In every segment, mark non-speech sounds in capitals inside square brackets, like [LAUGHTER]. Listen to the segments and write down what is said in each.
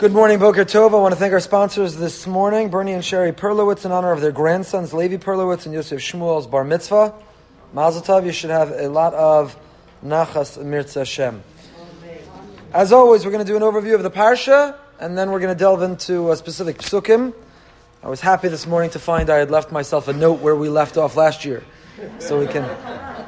Good morning, Boker Tov. I want to thank our sponsors this morning, Bernie and Sherry Perlowitz, in honor of their grandsons, Levi Perlowitz and Yosef Shmuel's bar mitzvah. Mazel tov, you should have a lot of nachas mirza Hashem. As always, we're going to do an overview of the parsha, and then we're going to delve into a specific psukim. I was happy this morning to find I had left myself a note where we left off last year, so we can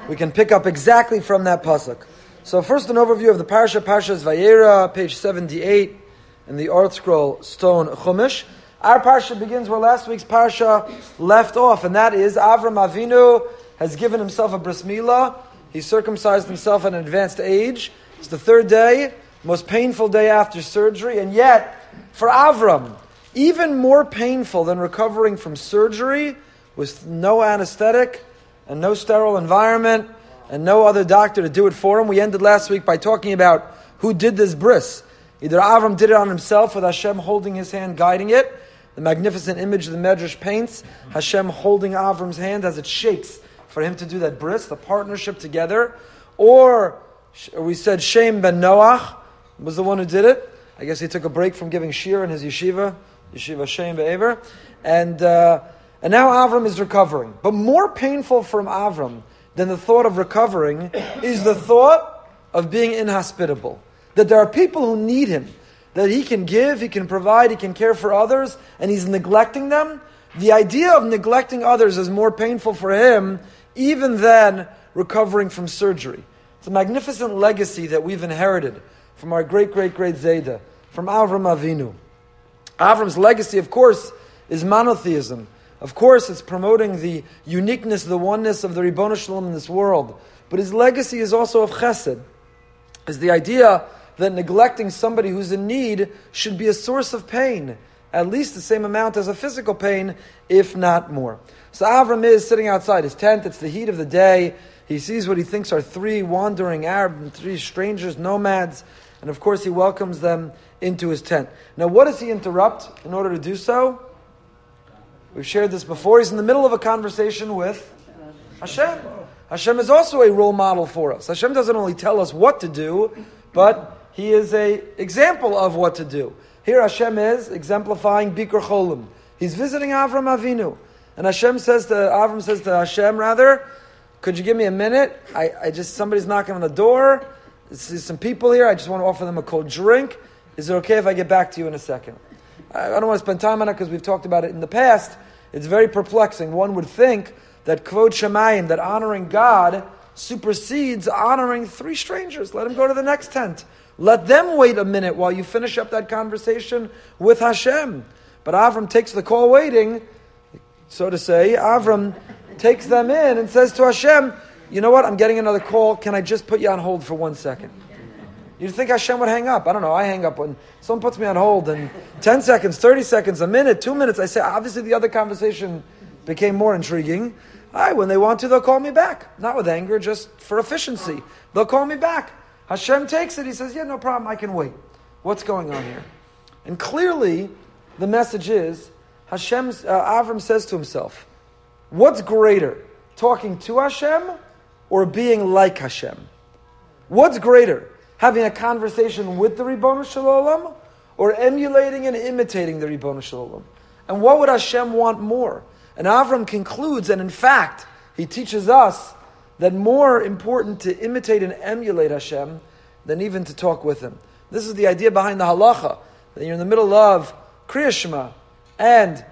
we can pick up exactly from that pasuk. So first, an overview of the parsha. Parsha's Vayera, page seventy-eight in the ArtScroll Stone Chumash. Our parsha begins where last week's parsha left off, and that is Avram Avinu has given himself a bris milah. He circumcised himself at an advanced age. It's the third day, most painful day after surgery, and yet for Avram, even more painful than recovering from surgery with no anesthetic and no sterile environment and no other doctor to do it for him. We ended last week by talking about who did this bris. Either Avram did it on himself with Hashem holding his hand, guiding it. The magnificent image the Medrash paints, Hashem holding Avram's hand as it shakes for him to do that bris, the partnership together. Or we said Shem ben Noach was the one who did it. I guess he took a break from giving shiur in his yeshiva, yeshiva Shem be'ever. And, uh, and now Avram is recovering. But more painful for Avram than the thought of recovering is the thought of being inhospitable that there are people who need him, that he can give, he can provide, he can care for others, and he's neglecting them. The idea of neglecting others is more painful for him even than recovering from surgery. It's a magnificent legacy that we've inherited from our great, great, great Zayda, from Avram Avinu. Avram's legacy, of course, is monotheism. Of course, it's promoting the uniqueness, the oneness of the Ribbon Shalom in this world. But his legacy is also of chesed. Is the idea that neglecting somebody who's in need should be a source of pain, at least the same amount as a physical pain, if not more. So Avram is sitting outside his tent. It's the heat of the day. He sees what he thinks are three wandering Arab, three strangers, nomads, and of course he welcomes them into his tent. Now, what does he interrupt in order to do so? We've shared this before. He's in the middle of a conversation with Hashem. Hashem is also a role model for us. Hashem doesn't only tell us what to do, but he is a example of what to do. Here Hashem is exemplifying Bikur Cholim. He's visiting Avram Avinu. And Hashem says to, Avram says to Hashem, rather, could you give me a minute? I, I just, somebody's knocking on the door. There's some people here. I just want to offer them a cold drink. Is it okay if I get back to you in a second? I, I don't want to spend time on it because we've talked about it in the past. It's very perplexing. One would think that Kvod Shemayim, that honoring God, supersedes honoring three strangers. Let him go to the next tent. Let them wait a minute while you finish up that conversation with Hashem. But Avram takes the call waiting, so to say. Avram takes them in and says to Hashem, You know what? I'm getting another call. Can I just put you on hold for one second? You'd think Hashem would hang up. I don't know. I hang up when someone puts me on hold, and 10 seconds, 30 seconds, a minute, two minutes, I say, obviously the other conversation became more intriguing. Right, when they want to, they'll call me back. Not with anger, just for efficiency. They'll call me back. Hashem takes it. He says, Yeah, no problem. I can wait. What's going on here? And clearly, the message is Hashem's, uh, Avram says to himself, What's greater, talking to Hashem or being like Hashem? What's greater, having a conversation with the Ribbon Shalom or emulating and imitating the Ribbon Shalom? And what would Hashem want more? And Avram concludes, and in fact, he teaches us that more important to imitate and emulate Hashem than even to talk with Him. This is the idea behind the halacha that you're in the middle of Kriya Shema and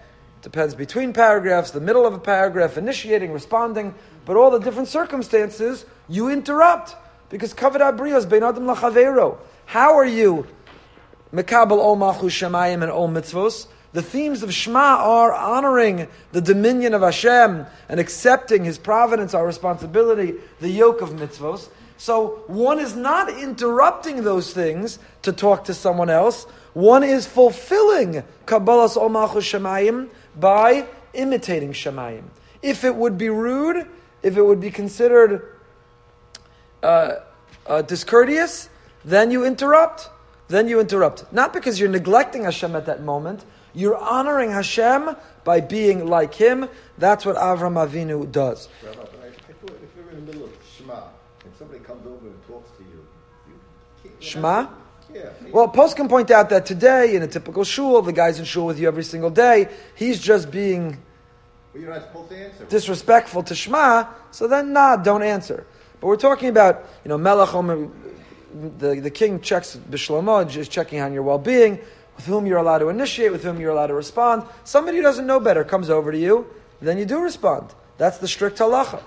depends between paragraphs, the middle of a paragraph, initiating, responding, but all the different circumstances you interrupt because kavod abriyos bein adam lachavero. How are you mekabel ol malchus shemayim and ol mitzvos? The themes of Shema are honoring the dominion of Hashem and accepting His providence, our responsibility, the yoke of mitzvos. So one is not interrupting those things to talk to someone else. One is fulfilling kabbalas ol malchus Shemayim by imitating Shemayim. If it would be rude, if it would be considered uh, uh, discourteous, then you interrupt. Then you interrupt. Not because you're neglecting Hashem at that moment, you're honoring Hashem by being like Him. That's what Avram Avinu does. Rabbi, if you're in the middle of Shema and somebody comes over and talks to you, you Shema? Well, Post can point out that today, in a typical shul, the guy's in shul with you every single day. He's just being But you're not supposed to answer. disrespectful to Shema, so then, nah, don't answer. But we're talking about, you know, Melech Omer, the, the king checks Bishlomo, is checking on your well being, with whom you're allowed to initiate, with whom you're allowed to respond. Somebody who doesn't know better comes over to you, then you do respond. That's the strict halacha.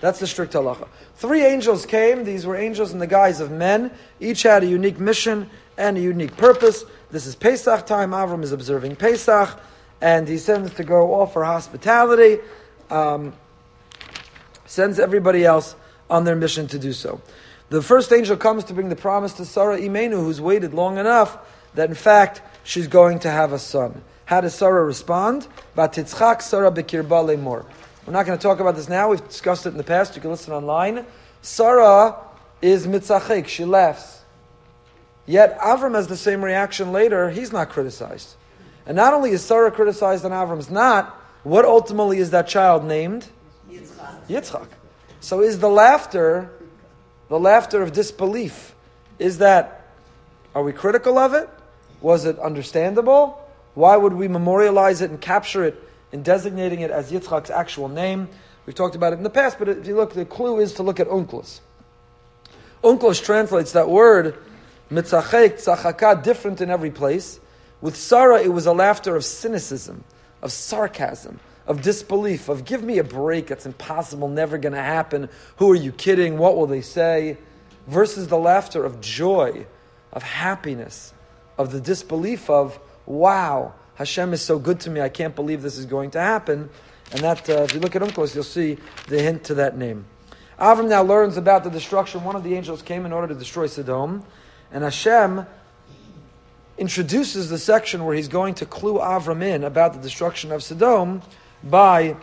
That's the strict halacha. Three angels came. These were angels in the guise of men. Each had a unique mission and a unique purpose. This is Pesach time. Avram is observing Pesach, and he sends to go offer hospitality. Um, sends everybody else on their mission to do so. The first angel comes to bring the promise to Sarah Imenu, who's waited long enough that in fact she's going to have a son. How does Sarah respond? Batitzchak Sarah bekirba lemor. We're not going to talk about this now. We've discussed it in the past. You can listen online. Sarah is mitzachik. She laughs. Yet Avram has the same reaction later. He's not criticized. And not only is Sarah criticized and Avram's not, what ultimately is that child named? Yitzchak. Yitzchak. So is the laughter, the laughter of disbelief, is that, are we critical of it? Was it understandable? Why would we memorialize it and capture it in designating it as Yitzchak's actual name? We've talked about it in the past, but if you look, the clue is to look at Onkelos. Onkelos translates that word, mitzachek, tzachaka, different in every place. With Sarah, it was a laughter of cynicism, of sarcasm, of disbelief, of give me a break, it's impossible, never going to happen. Who are you kidding? What will they say? Versus the laughter of joy, of happiness, of the disbelief of, wow, Hashem is so good to me, I can't believe this is going to happen. And that, uh, if you look at Onkelos, you'll see the hint to that name. Avram now learns about the destruction. One of the angels came in order to destroy Sodom, and Hashem introduces the section where he's going to clue Avram in about the destruction of Sodom by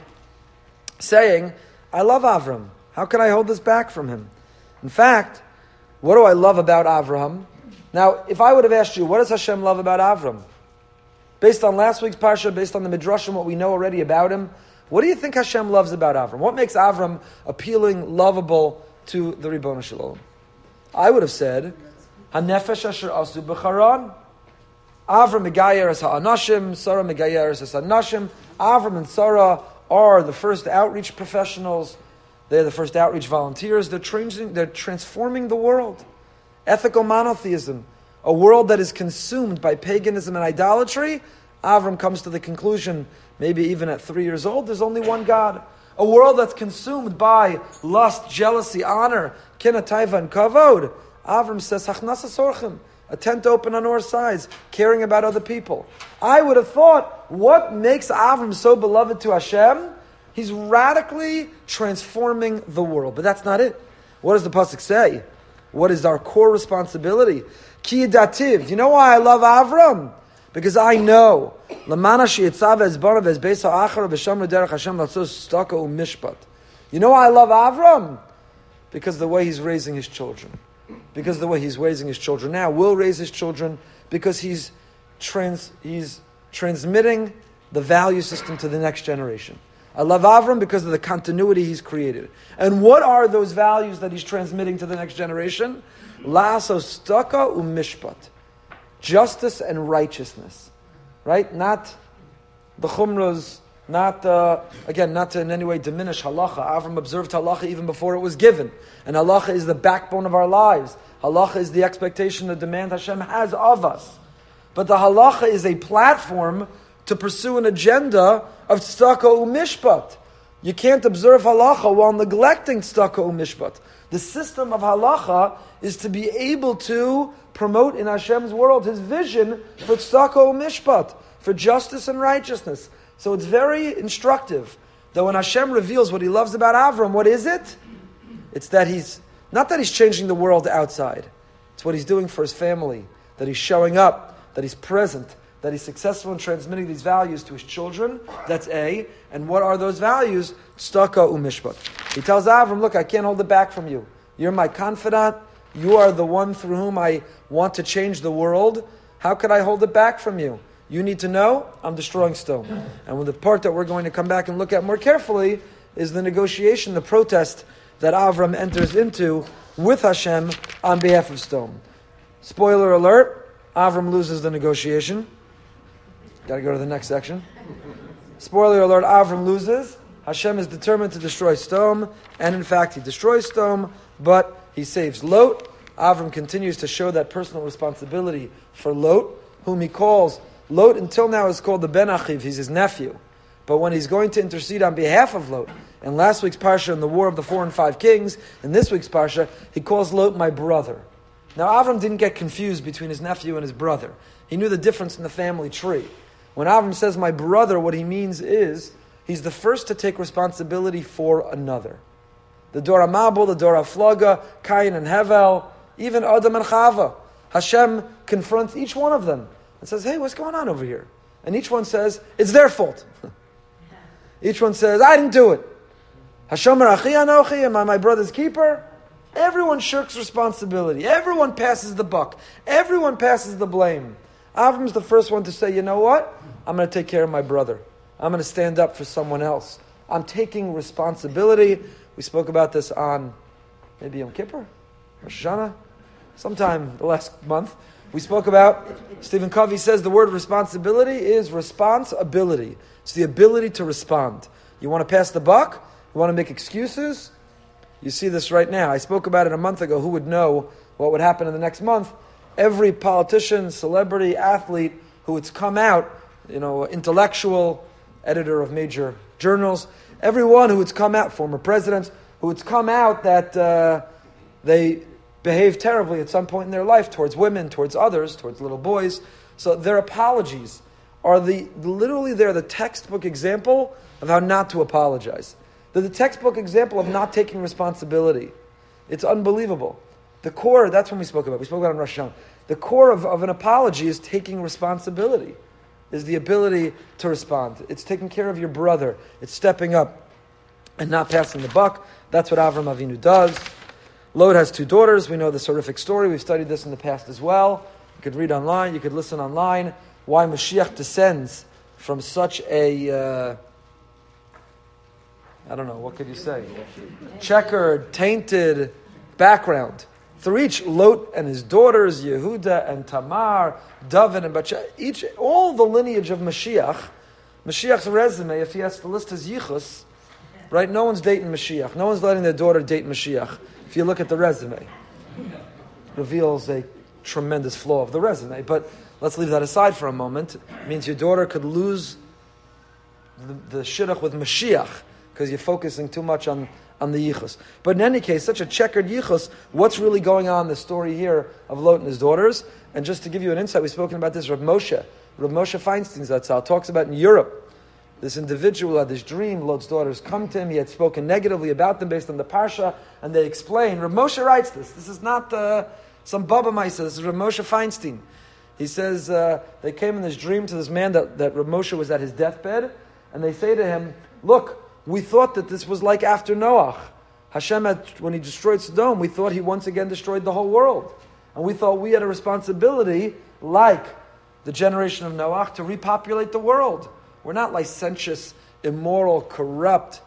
saying, I love Avram. How can I hold this back from him? In fact, what do I love about Avram? Now, if I would have asked you, what does Hashem love about Avram? Based on last week's parsha, based on the midrash and what we know already about him, what do you think Hashem loves about Avram? What makes Avram appealing, lovable to the Ribbon Shalom? I would have said, Hanefesh asher asu b'charan. Avram Megayer as ha'anashim, Sarah Megayer as ha'anashim. Avram and Sarah are the first outreach professionals. They're the first outreach volunteers. They're, they're transforming the world. Ethical monotheism, a world that is consumed by paganism and idolatry. Avram comes to the conclusion, maybe even at three years old, there's only one God. A world that's consumed by lust, jealousy, honor, kinataiva, and kavod. Avram says, Hachnasa a tent open on all sides, caring about other people. I would have thought, what makes Avram so beloved to Hashem? He's radically transforming the world. But that's not it. What does the Pasuk say? What is our core responsibility? Ki dativ. You know why I love Avram? Because I know. You know why I love Avram? Because the way he's raising his children because the way he's raising his children now, will raise his children because he's, trans, he's transmitting the value system to the next generation. I love Avram because of the continuity he's created. And what are those values that he's transmitting to the next generation? Laso tzedakah umishpat. Justice and righteousness. Right? Not the chumras, not, uh, again, not to in any way diminish halacha. Avram observed halacha even before it was given. And halacha is the backbone of our lives. Halacha is the expectation, the demand Hashem has of us. But the halacha is a platform to pursue an agenda of tzedakah umishpat. You can't observe halacha while neglecting tzedakah umishpat. The system of halacha is to be able to promote in Hashem's world His vision for tzedakah umishpat, for justice and righteousness. So it's very instructive that when Hashem reveals what He loves about Avram, what is it? It's that He's not that He's changing the world outside. It's what He's doing for His family. That He's showing up. That He's present. That He's successful in transmitting these values to His children. That's A. And what are those values? Tzedakah umishpat. He tells Avram, "Look, I can't hold it back from you. You're my confidant. You are the one through whom I want to change the world. How could I hold it back from you?" You need to know I'm destroying Sodom. And the part that we're going to come back and look at more carefully is the negotiation, the protest that Avram enters into with Hashem on behalf of Sodom. Spoiler alert, Avram loses the negotiation. Got to go to the next section. Spoiler alert, Avram loses. Hashem is determined to destroy Sodom, and in fact, he destroys Sodom, but he saves Lot. Avram continues to show that personal responsibility for Lot, whom he calls, Lot until now is called the Ben Achiv, he's his nephew. But when he's going to intercede on behalf of Lot, in last week's Parsha, in the War of the Four and Five Kings, in this week's Parsha, he calls Lot my brother. Now, Avram didn't get confused between his nephew and his brother. He knew the difference in the family tree. When Avram says my brother, what he means is he's the first to take responsibility for another. The Dor HaMabul, the Dor Haflagah, Cain and Hevel, even Adam and Chava. Hashem confronts each one of them and says, Hey, what's going on over here? And each one says, It's their fault. [LAUGHS] each one says, I didn't do it. Hashem er Anochi, am I my brother's keeper? Everyone shirks responsibility. Everyone passes the buck. Everyone passes the blame. Avram's the first one to say, you know what? I'm going to take care of my brother. I'm going to stand up for someone else. I'm taking responsibility. We spoke about this on maybe Yom Kippur, Rosh Hashanah, sometime the last month. We spoke about, Stephen Covey says the word responsibility is responsibility. It's the ability to respond. You want to pass the buck? You want to make excuses? You see this right now. I spoke about it a month ago. Who would know what would happen in the next month? Every politician, celebrity, athlete who would come out, you know, intellectual, editor of major journals, everyone who would come out, former presidents, who would come out that uh, they behaved terribly at some point in their life towards women, towards others, towards little boys. So their apologies are the literally they're the textbook example of how not to apologize. They're the textbook example of not taking responsibility. It's unbelievable. The core, that's when we spoke about. We spoke about in Rosh Hashanah. The core of, of an apology is taking responsibility, is the ability to respond. It's taking care of your brother. It's stepping up and not passing the buck. That's what Avram Avinu does. Lot has two daughters. We know this horrific story. We've studied this in the past as well. You could read online. You could listen online. Why Mashiach descends from such a... Uh, I don't know, what could you say? Checkered, tainted background. Through each Lot and his daughters, Yehuda and Tamar, David and Bacha, each, all the lineage of Mashiach, Mashiach's resume, if he has to list his yichus, right? No one's dating Mashiach. No one's letting their daughter date Mashiach. If you look at the resume, reveals a tremendous flaw of the resume. But let's leave that aside for a moment. It means your daughter could lose the, the shidduch with Mashiach because you're focusing too much on, on the yichus. But in any case, such a checkered yichus, what's really going on in the story here of Lot and his daughters? And just to give you an insight, we've spoken about this, Rav Moshe. Rav Moshe Feinstein Zatzal talks about in Europe, this individual had this dream, Lot's daughters come to him, he had spoken negatively about them based on the Parsha, and they explain. Rav Moshe writes this. This is not uh, some Baba Maisa, this is Rav Moshe Feinstein. He says uh, they came in this dream to this man that, that Rav Moshe was at his deathbed, and they say to him, Look, we thought that this was like after Noah. Hashem, had, when he destroyed Sodom, we thought he once again destroyed the whole world. And we thought we had a responsibility, like the generation of Noah, to repopulate the world. We're not licentious, immoral, corrupt,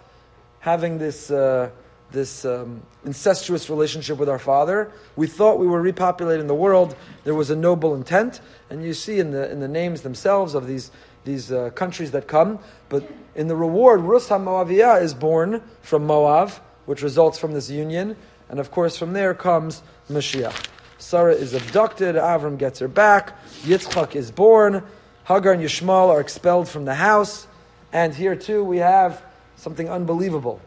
having this, uh, this um, incestuous relationship with our Father. We thought we were repopulating the world. There was a noble intent. And you see in the, in the names themselves of these these uh, countries that come. But in the reward, Rus HaMoaviyah is born from Moav, which results from this union. And of course, from there comes Mashiach. Sarah is abducted, Avram gets her back, Yitzchak is born, Hagar and Yishmael are expelled from the house. And here too we have something unbelievable.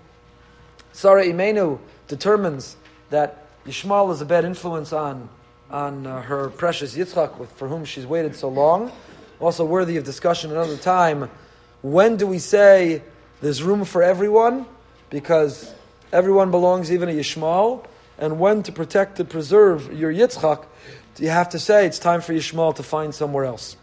Sarah Imenu determines that Yishmael is a bad influence on, on uh, her precious Yitzchak, for whom she's waited so long also worthy of discussion another time. When do we say there's room for everyone? Because everyone belongs even to Yishmael. And when to protect, and preserve your Yitzchak, you have to say it's time for Yishmael to find somewhere else.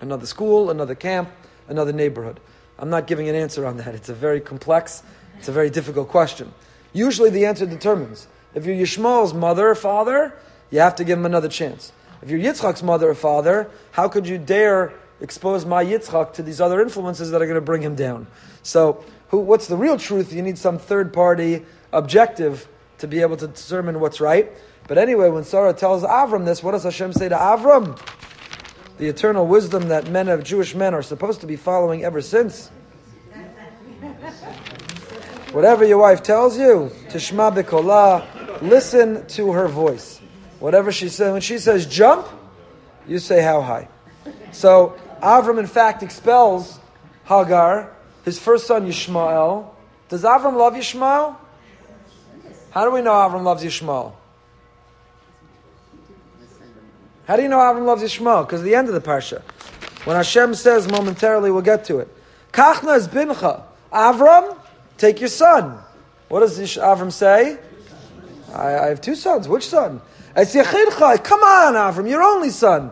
Another school, another camp, another neighborhood. I'm not giving an answer on that. It's a very complex, it's a very difficult question. Usually the answer determines. If you're Yishmael's mother or father, you have to give him another chance. If you're Yitzchak's mother or father, how could you dare expose my Yitzchak to these other influences that are going to bring him down. So, who, what's the real truth? You need some third party objective to be able to determine what's right. But anyway, when Sarah tells Avram this, what does Hashem say to Avram? The eternal wisdom that men of Jewish men are supposed to be following ever since. Whatever your wife tells you, tishma bikolah, listen to her voice. Whatever she says, when she says jump, you say how high. So Avram, in fact, expels Hagar, his first son Yishmael. Does Avram love Yishmael? How do we know Avram loves Yishmael? How do you know Avram loves Yishmael? Because at the end of the parsha, when Hashem says momentarily, we'll get to it. Kachna is bincha. Avram, take your son. What does Avram say? I, I have two sons. Which son? It's Yechidcha. Come on, Avram, your only son.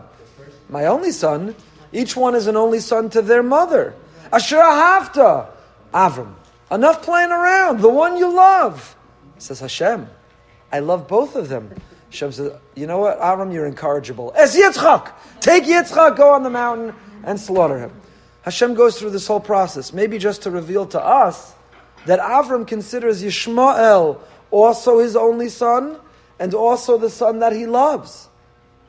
My only son. Each one is an only son to their mother. Asher Ahavta. Avram. Enough playing around. The one you love. Says Hashem. I love both of them. Hashem says, you know what, Avram, you're incorrigible. Es Yitzchak! Take Yitzchak, go on the mountain and slaughter him. Hashem goes through this whole process, maybe just to reveal to us that Avram considers Yishmael also his only son and also the son that he loves.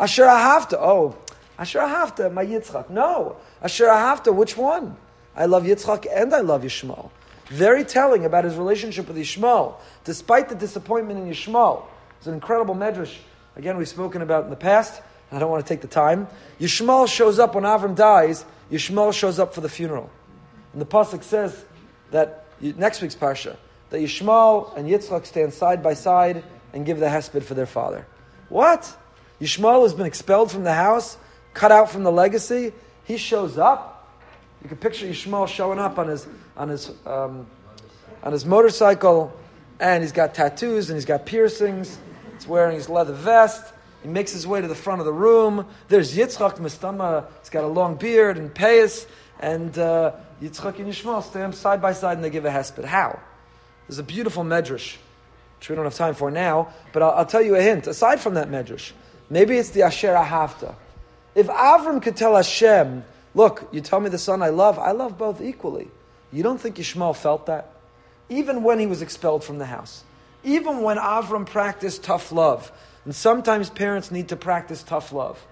Asher Ahavta. Oh, Asher Ahavta, my Yitzchak. No. Asher Ahavta, which one? I love Yitzchak and I love Yishmael. Very telling about his relationship with Yishmael, despite the disappointment in Yishmael. It's an incredible medrash. Again, we've spoken about in the past. I don't want to take the time. Yishmael shows up when Avram dies. Yishmael shows up for the funeral. And the pasuk says that next week's parsha that Yishmael and Yitzchak stand side by side and give the hesped for their father. What? Yishmael has been expelled from the house, cut out from the legacy. He shows up. You can picture Yishmael showing up on his on his um, on his motorcycle, and he's got tattoos and he's got piercings He's wearing his leather vest. He makes his way to the front of the room. There's Yitzchak Mistama. He's got a long beard and payas. And uh, Yitzchak and Yishmael stand side by side and they give a hesped. How? There's a beautiful medrash, which we don't have time for now. But I'll, I'll tell you a hint. Aside from that medrash, maybe it's the Asher Ahavta. If Avram could tell Hashem, look, you tell me the son I love, I love both equally. You don't think Yishmael felt that? Even when he was expelled from the house even when Avram practiced tough love. And sometimes parents need to practice tough love.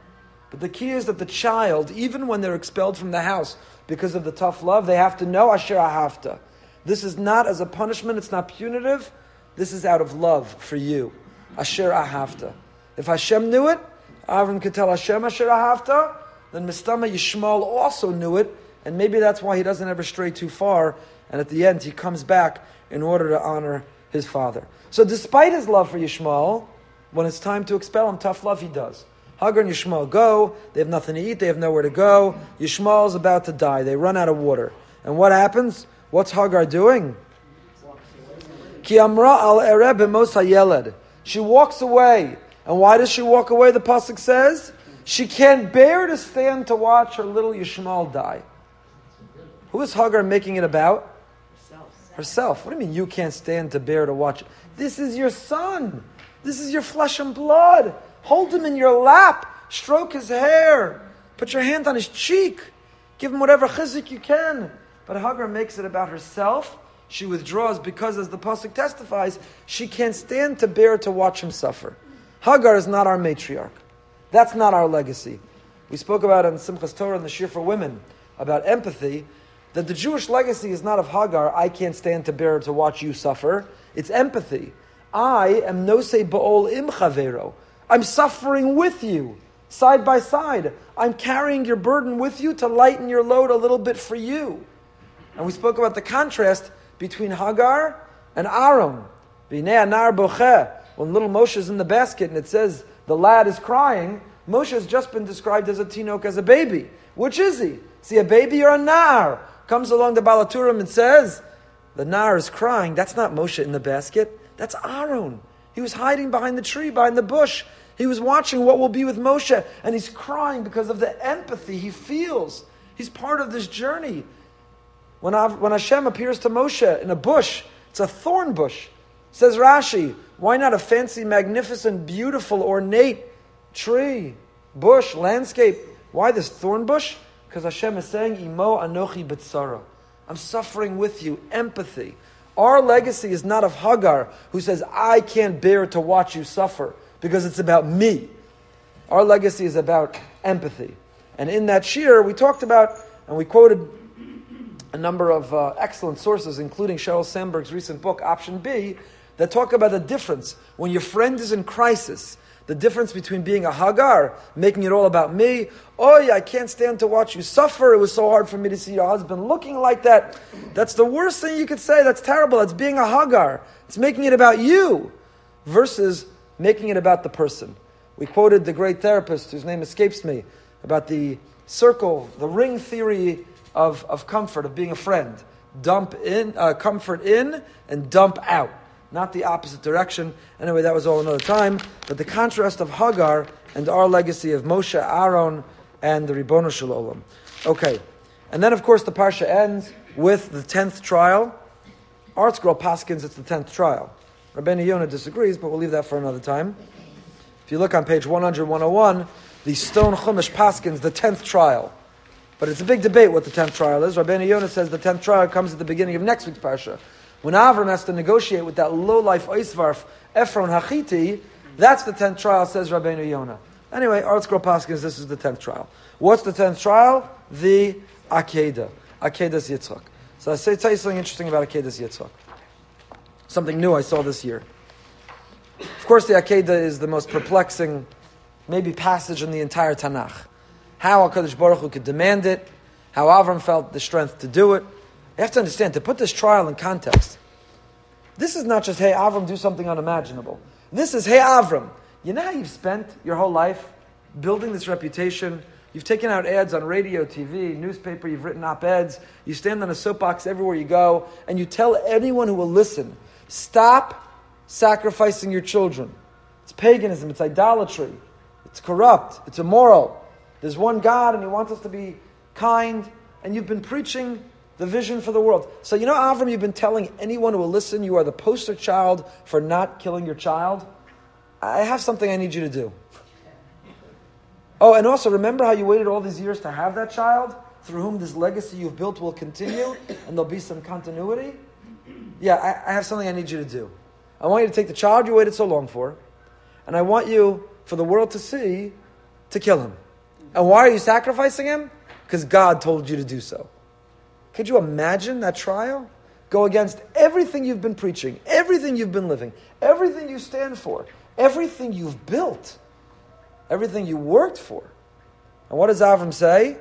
But the key is that the child, even when they're expelled from the house because of the tough love, they have to know Asher Ahavta. This is not as a punishment, it's not punitive. This is out of love for you. Asher Ahavta. If Hashem knew it, Avram could tell Hashem Asher Ahavta, then Mistama Yishmael also knew it, and maybe that's why he doesn't ever stray too far, and at the end he comes back in order to honor his father. So despite his love for Yishmael, when it's time to expel him, tough love he does. Hagar and Yishmael go, they have nothing to eat, they have nowhere to go. Yishmael is about to die, they run out of water. And what happens? What's Hagar doing? Ki amra al ereb She walks away. And why does she walk away? The pasuk says she can't bear to stand to watch her little Yishmael die. Who is Hagar making it about? herself. Herself. What do you mean you can't stand to bear to watch? This is your son. This is your flesh and blood. Hold him in your lap. Stroke his hair. Put your hand on his cheek. Give him whatever chizik you can. But Hagar makes it about herself. She withdraws because, as the pasuk testifies, she can't stand to bear to watch him suffer. Hagar is not our matriarch. That's not our legacy. We spoke about in Simchas Torah and the Shir for Women about empathy that the Jewish legacy is not of Hagar, I can't stand to bear to watch you suffer. It's empathy. I am nose ba'ol im chavero. I'm suffering with you, side by side. I'm carrying your burden with you to lighten your load a little bit for you. And we spoke about the contrast between Hagar and Aaron. When little Moshe is in the basket and it says the lad is crying, Moshe has just been described as a tinok, as a baby. Which is he? Is he a baby or a nar? comes along the Baal HaTurim and says, the Nar is crying. That's not Moshe in the basket. That's Aaron. He was hiding behind the tree, behind the bush. He was watching what will be with Moshe, and he's crying because of the empathy he feels. He's part of this journey. When, when Hashem appears to Moshe in a bush, it's a thorn bush. Says Rashi, why not a fancy, magnificent, beautiful, ornate tree, bush, landscape? Why this thorn bush? Because Hashem is saying, Imo anochi b'tzara. I'm suffering with you. Empathy. Our legacy is not of Hagar, who says, I can't bear to watch you suffer. because it's about me. Our legacy is about empathy. And in that shir, we talked about, and we quoted a number of uh, excellent sources, including Sheryl Sandberg's recent book, Option B, that talk about the difference when your friend is in crisis. The difference between being a Hagar, making it all about me, oh, yeah, I can't stand to watch you suffer. It was so hard for me to see your husband looking like that. That's the worst thing you could say. That's terrible. That's being a Hagar. It's making it about you versus making it about the person. We quoted the great therapist whose name escapes me about the circle, the ring theory of, of comfort, of being a friend. Dump in, uh, comfort in, and dump out. Not the opposite direction. Anyway, that was all another time. But the contrast of Hagar and our legacy of Moshe, Aaron, and the Ribono Shalom. Okay. And then, of course, the Parsha ends with the 10th trial. ArtScroll Paskins, it's the 10th trial. Rabbeinu Yonah disagrees, but we'll leave that for another time. If you look on page 100, 101, the Stone Chumash Paskins, the 10th trial. But it's a big debate what the 10th trial is. Rabbeinu Yonah says the 10th trial comes at the beginning of next week's Parsha. When Avram has to negotiate with that low-life Oisvarf, Ephron Hachiti, that's the 10th trial, says Rabbeinu Yonah. Anyway, ArtScroll Paskins, this is the 10th trial. What's the 10th trial? The Akedah. Akedas Yitzchak. So I say, tell you something interesting about Akedas Yitzchak. Something new I saw this year. Of course, the Akedah is the most perplexing, maybe, passage in the entire Tanakh how HaKadosh Baruch Hu could demand it, how Avram felt the strength to do it. You have to understand, to put this trial in context, this is not just, hey, Avram, do something unimaginable. This is, hey, Avram, you know how you've spent your whole life building this reputation? You've taken out ads on radio, TV, newspaper, you've written op eds, you stand on a soapbox everywhere you go, and you tell anyone who will listen stop sacrificing your children. It's paganism, it's idolatry, it's corrupt, it's immoral. There's one God and He wants us to be kind, and you've been preaching the vision for the world. So, you know, Avram, you've been telling anyone who will listen, you are the poster child for not killing your child. I have something I need you to do. Oh, and also remember how you waited all these years to have that child, through whom this legacy you've built will continue, and there'll be some continuity? Yeah, I, I have something I need you to do. I want you to take the child you waited so long for, and I want you, for the world to see, to kill him. And why are you sacrificing him? Because God told you to do so. Could you imagine that trial? Go against everything you've been preaching, everything you've been living, everything you stand for, everything you've built, everything you worked for. And what does Avram say?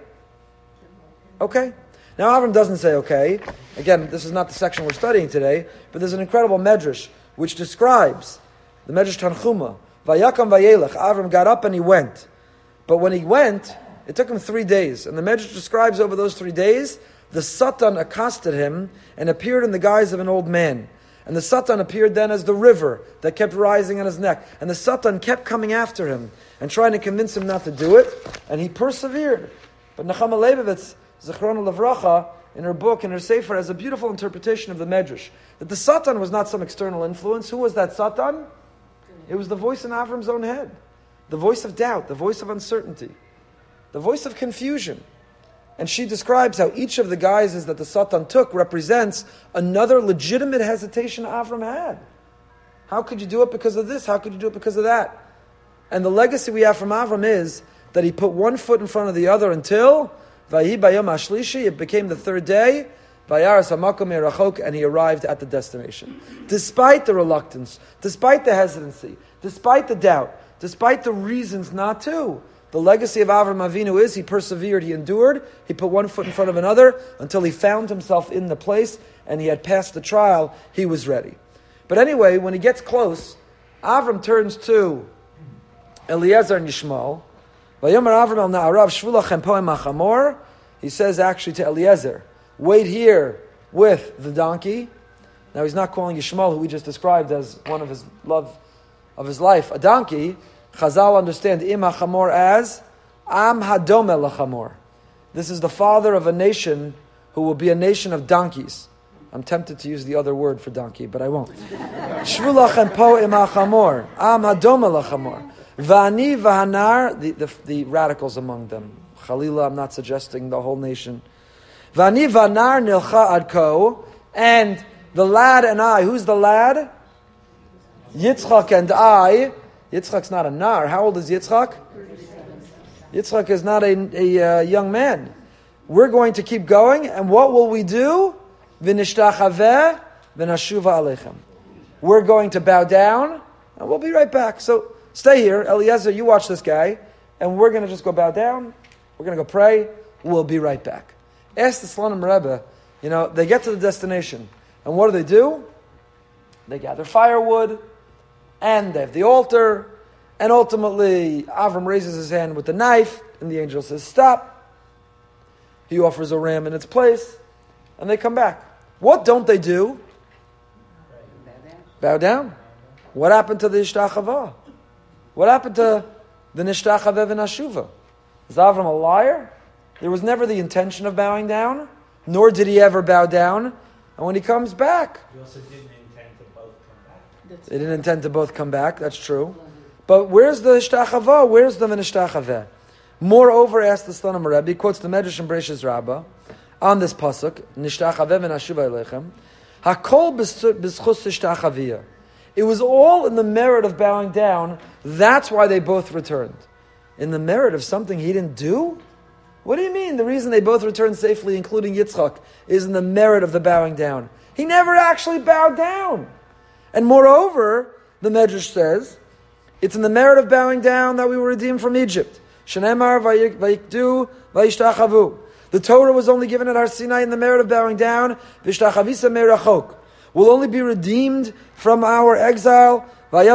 Okay. Now Avram doesn't say okay. Again, this is not the section we're studying today, but there's an incredible medrash which describes the medrash Tanchuma. Vayakam vayelech. Avram got up and he went. But when he went, it took him three days. And the Medrash describes over those three days, the Satan accosted him and appeared in the guise of an old man. And the Satan appeared then as the river that kept rising on his neck. And the Satan kept coming after him and trying to convince him not to do it. And he persevered. But Nechama Leibowitz, Zechron Lavracha, in her book, in her Sefer, has a beautiful interpretation of the Medrash. That the Satan was not some external influence. Who was that Satan? It was the voice in Avram's own head the voice of doubt, the voice of uncertainty, the voice of confusion. And she describes how each of the guises that the Satan took represents another legitimate hesitation Avram had. How could you do it because of this? How could you do it because of that? And the legacy we have from Avram is that he put one foot in front of the other until it became the third day, and he arrived at the destination. Despite the reluctance, despite the hesitancy, despite the doubt, despite the reasons not to. The legacy of Avram Avinu is he persevered, he endured, he put one foot in front of another until he found himself in the place and he had passed the trial, he was ready. But anyway, when he gets close, Avram turns to Eliezer and Yishmael. He says actually to Eliezer, wait here with the donkey. Now he's not calling Yishmael, who we just described as one of his love of his life, a donkey, Chazal understand im hachamor as am hadome lachamor. This is the father of a nation who will be a nation of donkeys. I'm tempted to use the other word for donkey, but I won't. [LAUGHS] Shvulachem po im hachamor am hadome lachamor. Vani vahanar, the, the, the radicals among them. Khalila, I'm not suggesting the whole nation. Vani vanar nilcha adko, and the lad and I, who's the lad? Yitzchak and I, Yitzchak's not a nar. How old is Yitzchak? Yitzchak is not a, a uh, young man. We're going to keep going, and what will we do? V'nashuva alechem. We're going to bow down, and we'll be right back. So stay here, Eliezer. You watch this guy, and we're going to just go bow down. We're going to go pray. We'll be right back. Ask the Slonim Rebbe. You know, they get to the destination, and what do they do? They gather firewood, and they have the altar, and ultimately Avram raises his hand with the knife, and the angel says, "Stop." He offers a ram in its place, and they come back. What don't they do? Bow down. What happened to the Ishtachavah? What happened to the Nishtachaveh and Ashuva? Is Avram a liar? There was never the intention of bowing down, nor did he ever bow down. And when he comes back, He also didn't back. they didn't intend to both come back. That's true. But where's the Ishtachavah? Where's the Nishtachaveh? Moreover, asked the Slonim Rebbe, quotes the Medrash and Bereshis Rabbah on this pasuk, Nishtachaveh and Ashuva Elechem. Hakol b'schus. It was all in the merit of bowing down. That's why they both returned. In the merit of something he didn't do? What do you mean? The reason they both returned safely, including Yitzchak, is in the merit of the bowing down. He never actually bowed down. And moreover, the Medrash says, it's in the merit of bowing down that we were redeemed from Egypt. The Torah was only given at Har Sinai in the merit of bowing down. We'll only be redeemed from our exile. We'll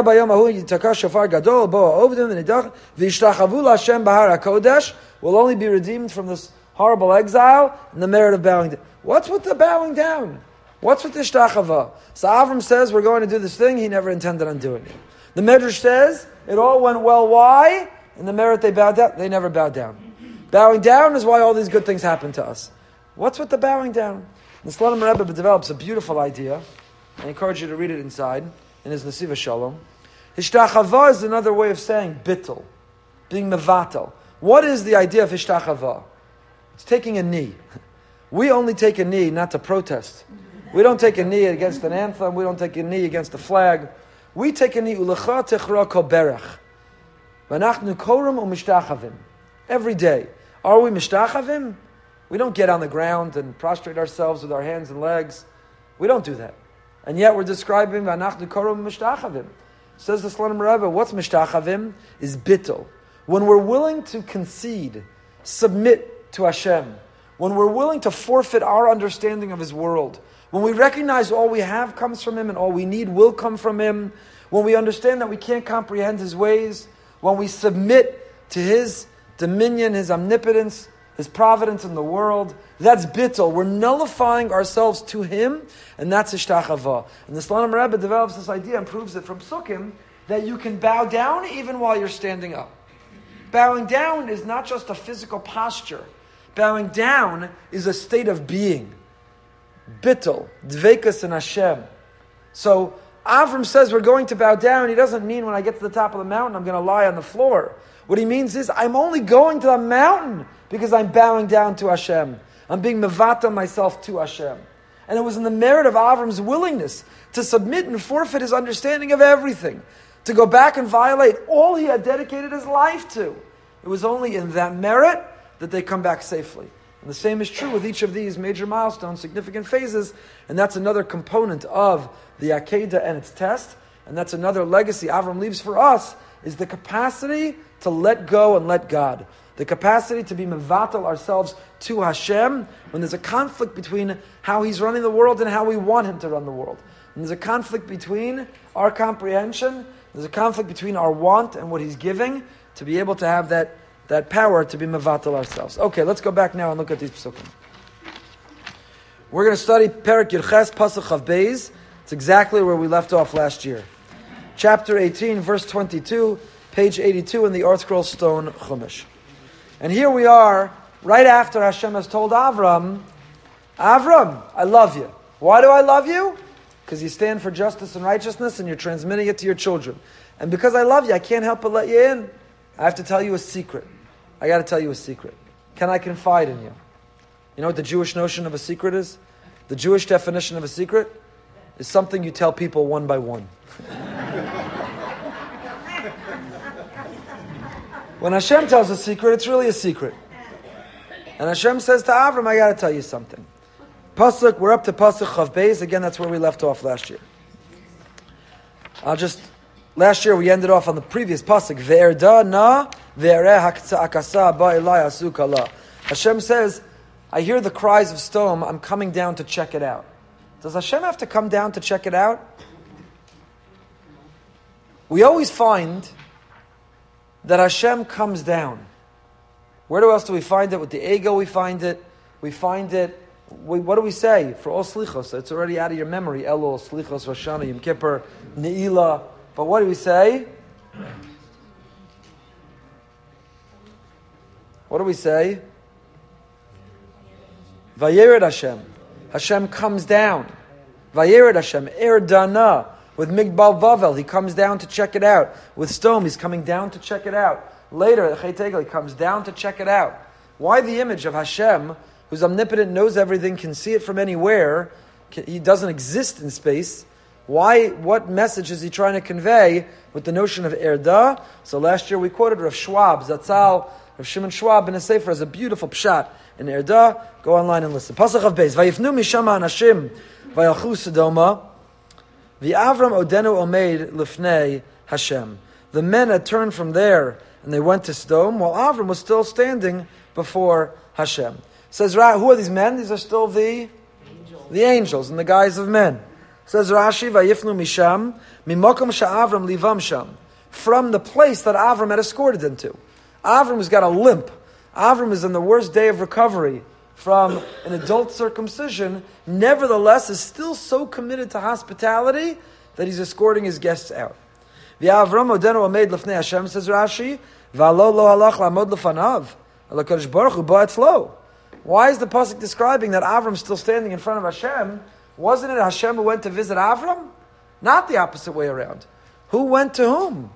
only be redeemed from this horrible exile in the merit of bowing down. What's with the bowing down? What's with the shtachava? So Avram says we're going to do this thing. He never intended on doing it. The Medrash says it all went well. Why? In the merit they bowed down. They never bowed down. Bowing down is why all these good things happen to us. What's with the bowing down? The Slonim Rebbe develops a beautiful idea. I encourage you to read it inside in his Nesivos Shalom. Hishtachava is another way of saying bittel, being mevatel. What is the idea of hishtachava? It's taking a knee. [LAUGHS] We only take a knee not to protest. We don't take a knee against an anthem. We don't take a knee against a flag. We take a knee ulecha techra koberach. V'anachnu korum u'mishtachavim. Every day. Are we mishtachavim? We don't get on the ground and prostrate ourselves with our hands and legs. We don't do that. And yet we're describing v'anachnu korum mishtachavim. Says the Slonim Rebbe, what's mishtachavim? Is bittel. When we're willing to concede, submit to Hashem, when we're willing to forfeit our understanding of His world, when we recognize all we have comes from Him and all we need will come from Him, when we understand that we can't comprehend His ways, when we submit to His dominion, His omnipotence, His providence in the world, that's bittul. We're nullifying ourselves to Him, and that's ishtachava. And the Slonim Rebbe develops this idea and proves it from psukim that you can bow down even while you're standing up. Bowing down is not just a physical posture. Bowing down is a state of being. Bittul, dvekas and Hashem. So Avram says we're going to bow down. He doesn't mean when I get to the top of the mountain I'm going to lie on the floor. What he means is I'm only going to the mountain because I'm bowing down to Hashem. I'm being mevata myself to Hashem. And it was in the merit of Avram's willingness to submit and forfeit his understanding of everything, to go back and violate all he had dedicated his life to. It was only in that merit that they come back safely. And the same is true with each of these major milestones, significant phases, and that's another component of the Akedah and its test, and that's another legacy Avram leaves for us, is the capacity to let go and let God. The capacity to be mevatel ourselves to Hashem when there's a conflict between how He's running the world and how we want Him to run the world. And there's a conflict between our comprehension, there's a conflict between our want and what He's giving, to be able to have that, that power to be mevatel ourselves. Okay, let's go back now and look at these psukim. We're going to study Perik Yerches Pasuk Chav Beis. It's exactly where we left off last year. Chapter 18, verse 22, page 82 in the Art Scroll Stone Chumash. And here we are, right after Hashem has told Avram, Avram, I love you. Why do I love you? Because you stand for justice and righteousness and you're transmitting it to your children. And because I love you, I can't help but let you in. I have to tell you a secret. I got to tell you a secret. Can I confide in you? You know what the Jewish notion of a secret is? The Jewish definition of a secret is something you tell people one by one. When Hashem tells a secret, it's really a secret. And Hashem says to Avram, I got to tell you something. Pasuk, we're up to Pasuk Chav Beis. Again, that's where we left off last year. I'll just, last year we ended off on the previous Pasuk. Ve'erda na ve'ereh akasa ba'ilai asukala. Hashem says, I hear the cries of Sodom. I'm coming down to check it out. Does Hashem have to come down to check it out? We always find that Hashem comes down. Where else do we find it? With the ego, we find it. We find it. We, what do we say for all slichos? It's already out of your memory. Elul, slichos, Rosh Hashanah, Yom Kippur, Ne'ilah. But what do we say? What do we say? Vayered Hashem. Hashem comes down. Vayered Hashem. Er dana. With Migdal Bavel, he comes down to check it out. With Sodom, he's coming down to check it out. Later, Chaytegel, he comes down to check it out. Why the image of Hashem, who's omnipotent, knows everything, can see it from anywhere, he doesn't exist in space. Why, what message is he trying to convey with the notion of Erda? So last year we quoted Rav Schwab, Zatzal, Rav Shimon Schwab in a Sefer as a beautiful pshat in Erda. Go online and listen. Pasach of Beis. Vayifnu mishama anashim vayalchu Sodoma. The Avram Odenu Omeid Lifnei Hashem. The men had turned from there and they went to Sodom, while Avram was still standing before Hashem. Says who are these men? These are still the angels, the angels in the guise of men. Says Rashi, Vayifnu Misham, Mimokum Sha'avram Livam Sham. From the place that Avram had escorted them to. Avram has got a limp. Avram is in the worst day of recovery from an adult circumcision, nevertheless is still so committed to hospitality that he's escorting his guests out. V'Avram odenu amed lefnei Hashem says Rashi, v'alo lo halach lamod lefanav, baruch hu. Why is the pasuk describing that Avram still standing in front of Hashem? Wasn't it Hashem who went to visit Avram? Not the opposite way around. Who went to whom?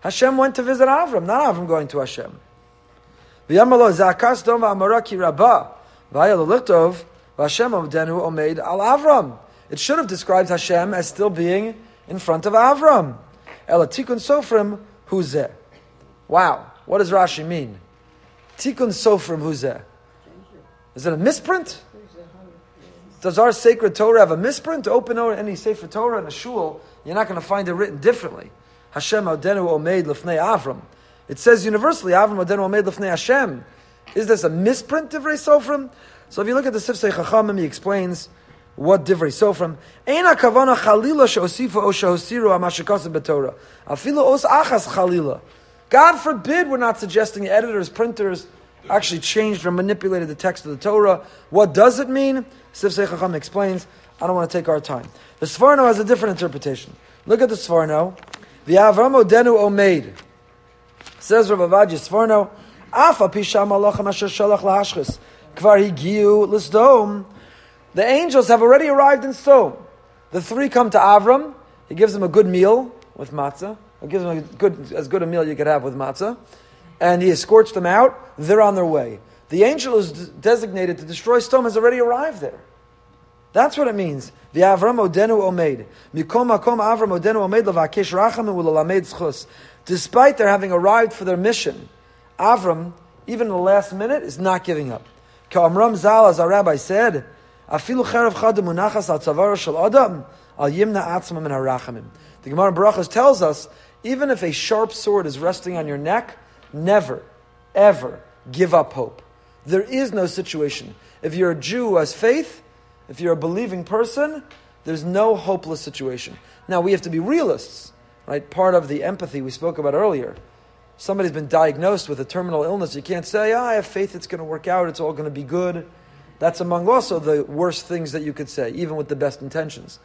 Hashem went to visit Avram, not Avram going to Hashem. V'yamalo zakas dom v'amaraki rabbah. Vayal Hashem Avdenu Omeid al Avram. It should have described Hashem as still being in front of Avram. Ela Tikun Sofrim Huzeh. Wow, what does Rashi mean? Tikun Sofrim Huzeh. Is it a misprint? Does our sacred Torah have a misprint? Open any Sefer Torah in a shul, you're not going to find it written differently. Hashem Adenu Omeid Lefnei Avram. It says universally, Avram Adenu Omeid Lefnei Hashem. Is this a misprint Divrei Sofrim? So if you look at the Sifsei Chachamim, he explains what Divrei Sofrim. Eina kavana chalila she'osifa o she'osiru amashikasim b'Torah. Afilu os achas chalila. God forbid we're not suggesting editors, printers actually changed or manipulated the text of the Torah. What does it mean? Sifsei Chacham explains. I don't want to take our time. The Sforno has a different interpretation. Look at the Sforno. The Avram Odenu Omeid. Says Rav Ovadia Sforno. Afa pisham alachem asher shalach lahashchis. Kvar higiu l'sdom. The angels have already arrived in Sodom. The three come to Avram. He gives them a good meal with matzah. He gives them a good, as good a meal you could have with matzah. And he escorts them out. They're on their way. The angel who's designated to destroy Sodom has already arrived there. That's what it means. The Avram Odenu Omeid. Mikom Avram Odenu Schus. Despite their having arrived for their mission, Avram, even in the last minute, is not giving up. Ka'amram Zal, as our rabbi said, Afilu cherev chadam munachas al tzavara shel adam, al yimna atzmam min harachamim. The Gemara Berachos tells us, even if a sharp sword is resting on your neck, never, ever give up hope. There is no situation. If you're a Jew who has faith, if you're a believing person, there's no hopeless situation. Now, we have to be realists, right? Part of the empathy we spoke about earlier somebody's been diagnosed with a terminal illness, you can't say, oh, I have faith it's going to work out, it's all going to be good. That's among also the worst things that you could say, even with the best intentions.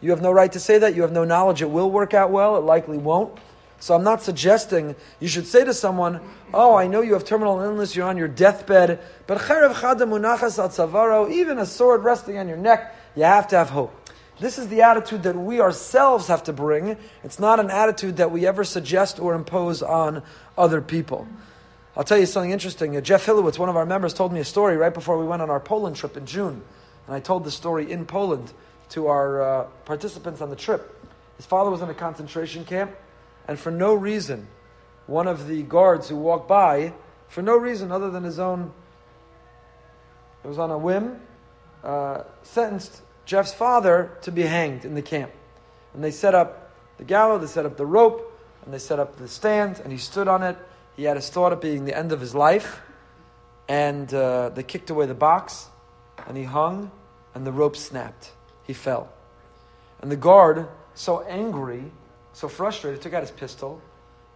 You have no right to say that. You have no knowledge it will work out well. It likely won't. So I'm not suggesting you should say to someone, Oh, I know you have terminal illness, you're on your deathbed, but even a sword resting on your neck, you have to have hope. This is the attitude that we ourselves have to bring. It's not an attitude that we ever suggest or impose on other people. I'll tell you something interesting. Uh, Jeff Hillowitz, one of our members, told me a story right before we went on our Poland trip in June. And I told the story in Poland to our uh, participants on the trip. His father was in a concentration camp, and for no reason one of the guards who walked by, for no reason other than his own, it was on a whim, uh, sentenced Jeff's father to be hanged in the camp. And they set up the gallows, they set up the rope, and they set up the stand, and he stood on it. He had his thought of being the end of his life, and uh, they kicked away the box, and he hung, and the rope snapped. He fell. And the guard, so angry, so frustrated, took out his pistol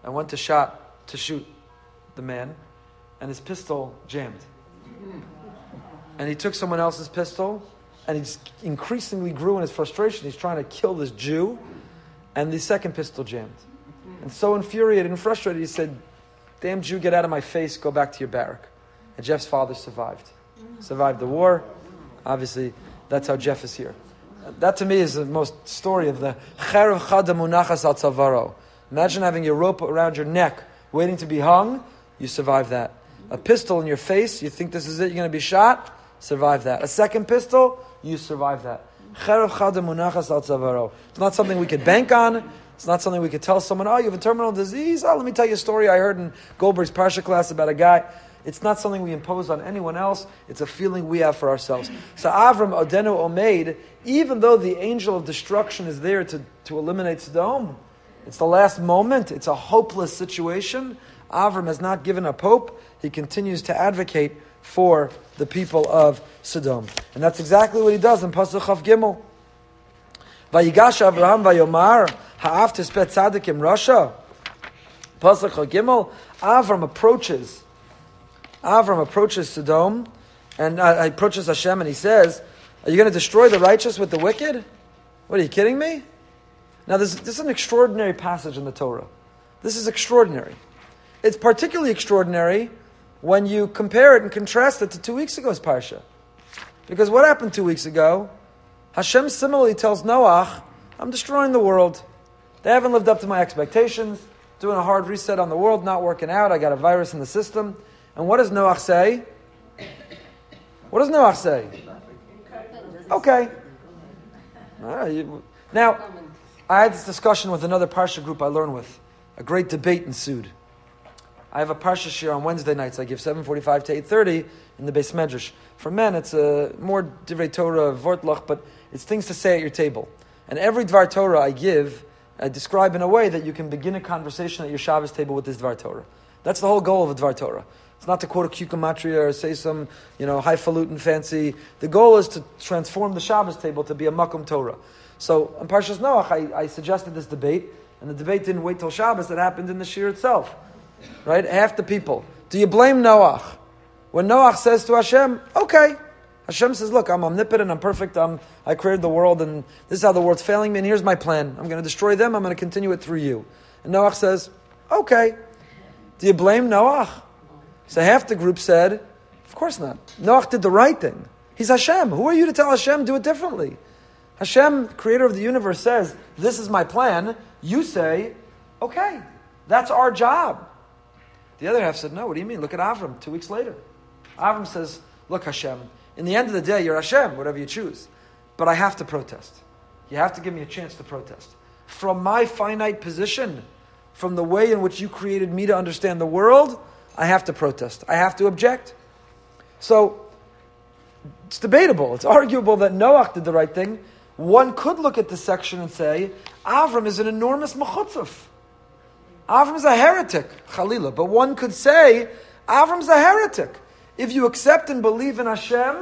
and went to shot to shoot the man, and his pistol jammed. And he took someone else's pistol, and he increasingly grew in his frustration. He's trying to kill this Jew, and the second pistol jammed. And so infuriated and frustrated, he said, Damn Jew, get out of my face, go back to your barrack. And Jeff's father survived. Survived the war. Obviously, that's how Jeff is here. That to me is the most story of the Munachas al Tzavaro. Imagine having your rope around your neck, waiting to be hung. You survive that. A pistol in your face, you think this is it, you're going to be shot. Survive that. A second pistol, you survive that. Munachas al Tzavaro. It's not something we could bank on. It's not something we could tell someone, oh, you have a terminal disease. Oh, let me tell you a story I heard in Goldberg's Parsha class about a guy. It's not something we impose on anyone else. It's a feeling we have for ourselves. So Avram Odenu Omeid, even though the angel of destruction is there to, to eliminate Sodom, it's the last moment. It's a hopeless situation. Avram has not given up hope. He continues to advocate for the people of Sodom. And that's exactly what he does in Pasuk Chav Gimel. Vayigash Avraham Vayomar Ha'af Tispet Tzadik in Rasha. Pasuk Gimel. Avram approaches. Avram approaches Sodom and uh, approaches Hashem and he says, Are you going to destroy the righteous with the wicked? What are you kidding me? Now, this, this is an extraordinary passage in the Torah. This is extraordinary. It's particularly extraordinary when you compare it and contrast it to two weeks ago's Parsha. Because what happened two weeks ago? Hashem similarly tells Noach, I'm destroying the world. They haven't lived up to my expectations, doing a hard reset on the world, not working out. I got a virus in the system. And what does Noach say? What does Noach say? Okay. Now, I had this discussion with another Parsha group I learned with. A great debate ensued. I have a Parsha share on Wednesday nights. I give 7.45 to 8.30 in the beis medrash. For men, it's a more Divrei Torah, Vortlach, but it's things to say at your table. And every Dvar Torah I give, I describe in a way that you can begin a conversation at your Shabbos table with this Dvar Torah. That's the whole goal of a Dvar Torah. It's not to quote a Kukamatria or say some, you know, highfalutin fancy. The goal is to transform the Shabbos table to be a Makom Torah. So on Parshas Noach, I, I, suggested this debate, and the debate didn't wait till Shabbos. It happened in the shiur itself. Right? Half the people. Do you blame Noach? When Noach says to Hashem, okay. Hashem says, look, I'm omnipotent, I'm perfect, I'm, I created the world, and this is how the world's failing me, and here's my plan. I'm going to destroy them, I'm going to continue it through you. And Noach says, okay. Do you blame Noach? So half the group said, of course not. Noach did the right thing. He's Hashem. Who are you to tell Hashem do it differently? Hashem, creator of the universe, says, This is my plan. You say, Okay, that's our job. The other half said, No, what do you mean? Look at Avram two weeks later. Avram says, Look, Hashem, in the end of the day, you're Hashem, whatever you choose. But I have to protest. You have to give me a chance to protest. From my finite position, from the way in which you created me to understand the world, I have to protest. I have to object. So it's debatable. It's arguable that Noach did the right thing. One could look at this section and say, Avram is an enormous mechutzaf. Avram is a heretic, Khalila. But one could say, Avram's a heretic. If you accept and believe in Hashem,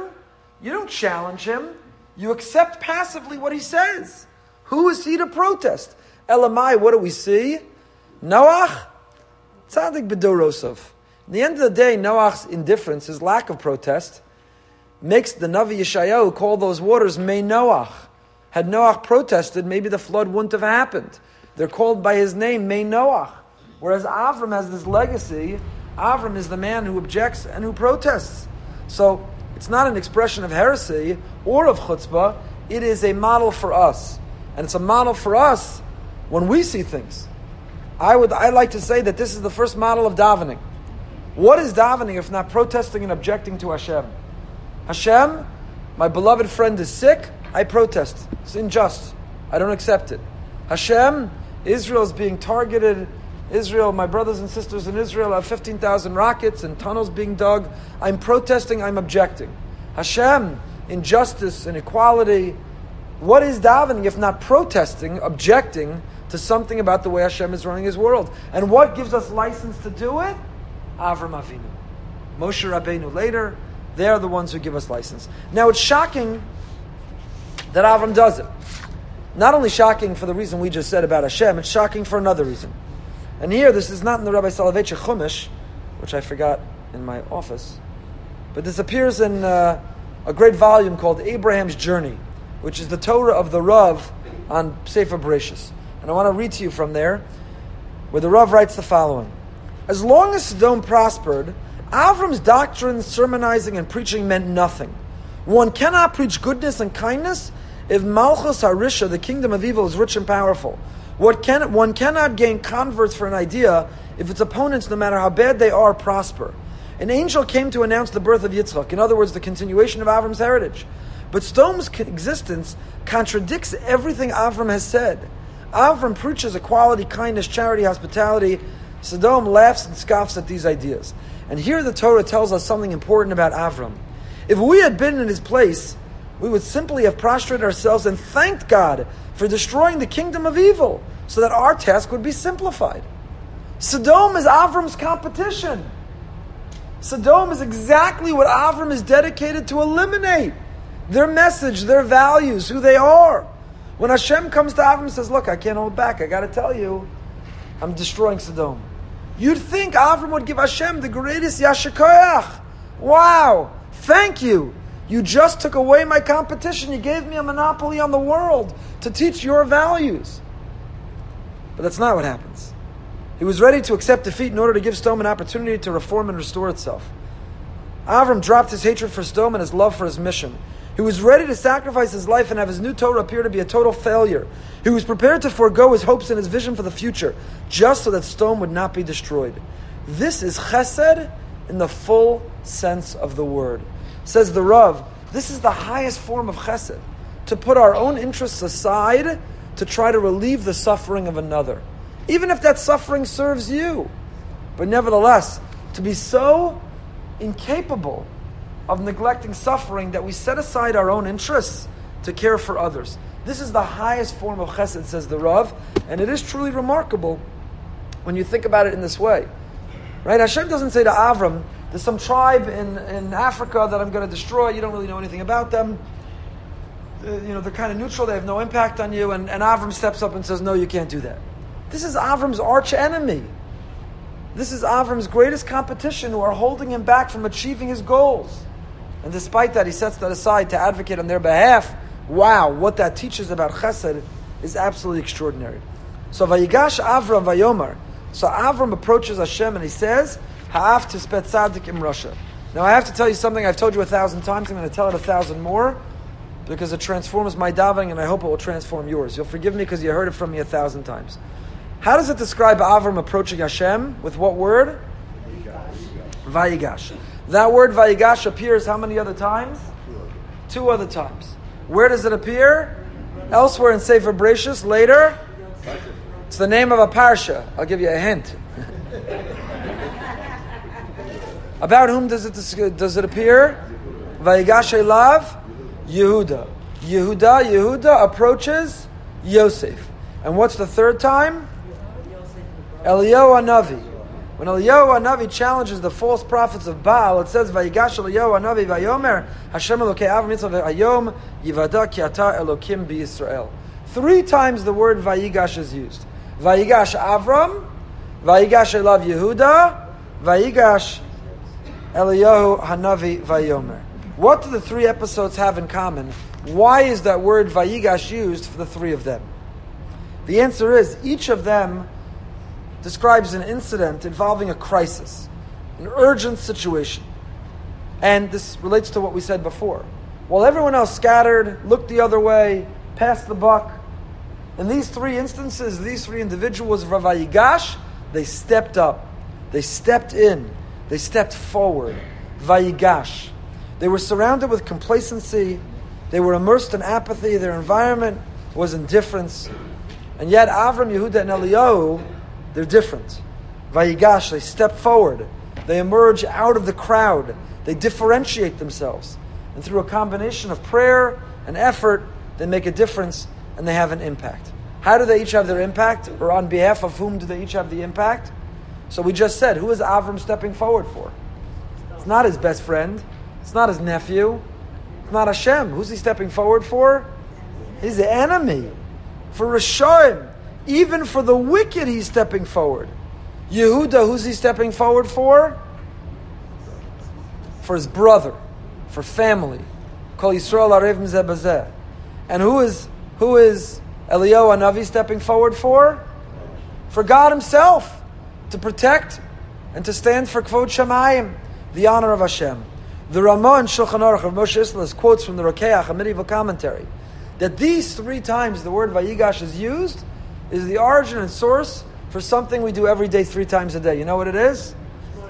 you don't challenge him. You accept passively what he says. Who is he to protest? Elamai, what do we see? Noach, Tzadik B'dorosov. At the end of the day, Noach's indifference, his lack of protest, makes the Navi Yeshayahu call those waters Mei Noach. Had Noach protested, maybe the flood wouldn't have happened. They're called by his name, Mei Noach. Whereas Avram has this legacy, Avram is the man who objects and who protests. So it's not an expression of heresy or of chutzpah, it is a model for us. And it's a model for us when we see things. I would I like to say that this is the first model of davening. What is davening if not protesting and objecting to Hashem? Hashem, my beloved friend is sick, I protest. It's unjust. I don't accept it. Hashem, Israel is being targeted Israel, my brothers and sisters in Israel have 15,000 rockets and tunnels being dug. I'm protesting, I'm objecting. Hashem, injustice inequality. What is davening if not protesting, objecting to something about the way Hashem is running his world? And what gives us license to do it? Avram Avinu. Moshe Rabbeinu later, they are the ones who give us license. Now it's shocking that Avram does it. Not only shocking for the reason we just said about Hashem, it's shocking for another reason. And here, this is not in the Rabbi Soloveitchik Chumash, which I forgot in my office, but this appears in uh, a great volume called Abraham's Journey, which is the Torah of the Rav on Sefer Bereshis. And I want to read to you from there, where the Rav writes the following. As long as Sodom prospered, Avram's doctrine, sermonizing, and preaching meant nothing. One cannot preach goodness and kindness if Malchus Harisha, the kingdom of evil, is rich and powerful. What can, one cannot gain converts for an idea if its opponents, no matter how bad they are, prosper. An angel came to announce the birth of Yitzchak, in other words, the continuation of Avram's heritage. But Sodom's existence contradicts everything Avram has said. Avram preaches equality, kindness, charity, hospitality. Sodom laughs and scoffs at these ideas. And here the Torah tells us something important about Avram. If we had been in his place, we would simply have prostrated ourselves and thanked God for destroying the kingdom of evil so that our task would be simplified. Sodom is Avram's competition. Sodom is exactly what Avram is dedicated to eliminate. Their message, their values, who they are. When Hashem comes to Avram and says, Look, I can't hold back, I got to tell you, I'm destroying Sodom. You'd think Avram would give Hashem the greatest Yasher Koach. Wow, thank you. You just took away my competition. You gave me a monopoly on the world to teach your values. But that's not what happens. He was ready to accept defeat in order to give Sodom an opportunity to reform and restore itself. Avram dropped his hatred for Sodom and his love for his mission. He was ready to sacrifice his life and have his new Torah appear to be a total failure. He was prepared to forego his hopes and his vision for the future, just so that Sodom would not be destroyed. This is chesed in the full sense of the word. Says the Rav, this is the highest form of chesed, to put our own interests aside to try to relieve the suffering of another, even if that suffering serves you. But nevertheless, to be so incapable of neglecting suffering that we set aside our own interests to care for others. This is the highest form of chesed, says the Rav, and it is truly remarkable when you think about it in this way. Right? Hashem doesn't say to Avram, there's some tribe in, in Africa that I'm going to destroy, you don't really know anything about them. Uh, you know, they're kind of neutral, they have no impact on you, and, and Avram steps up and says, No, you can't do that. This is Avram's arch enemy. This is Avram's greatest competition who are holding him back from achieving his goals. And despite that, he sets that aside to advocate on their behalf. Wow, what that teaches about chesed is absolutely extraordinary. So Vayigash Avram Vayomar. So Avram approaches Hashem and he says, Ha'af tispet tzaddik im rasha. Now I have to tell you something I've told you a thousand times. I'm going to tell it a thousand more because it transforms my davening and I hope it will transform yours. You'll forgive me because you heard it from me a thousand times. How does it describe Avram approaching Hashem? With what word? Vayigash. That word Vayigash appears how many other times? Two other times. Where does it appear? Elsewhere in Sefer Bereshis. Later, it's the name of a parsha. I'll give you a hint. [LAUGHS] About whom does it does it appear? Vayigash Elav, Yehuda. Yehuda, Yehuda approaches Yosef. And what's the third time? Eliyahu Navi. When Eliyahu Navi challenges the false prophets of Baal, it says, "Vayigash Eliyahu Navi vayomer Hashem Elokei Avram Yitzchak v'ayom yivada ki Elokim b'Yisrael." Three times the word Vayigash is used. Vayigash Avram, Vayigash Elav Yehuda, Vayigash Eliyahu Hanavi Vayomer. What do the three episodes have in common? Why is that word Vayigash used for the three of them? The answer is each of them describes an incident involving a crisis, an urgent situation. And this relates to what we said before. While everyone else scattered, looked the other way, passed the buck, in these three instances, these three individuals, Vayigash, they stepped up, they stepped in, they stepped forward. Vayigash. They were surrounded with complacency, they were immersed in apathy, their environment was indifference. And yet, Avram, Yehuda, and Eliyahu they're different. Vayigash, they step forward. They emerge out of the crowd. They differentiate themselves. And through a combination of prayer and effort, they make a difference and they have an impact. How do they each have their impact? Or on behalf of whom do they each have the impact? So we just said, who is Avram stepping forward for? It's not his best friend. It's not his nephew. It's not Hashem. Who's he stepping forward for? His enemy. For Rishoim. Even for the wicked, he's stepping forward. Yehuda, who's he stepping forward for? For his brother, for family. Kol Yisrael Arev. And who is who is Eliyahu Navi stepping forward for? For God Himself to protect and to stand for Kvod Shemayim, the honor of Hashem. The Ramah and Shulchan Aruch of Moshe Isserles quotes from the Rokeach, a medieval commentary, that these three times the word Vayigash is used is the origin and source for something we do every day, three times a day. You know what it is?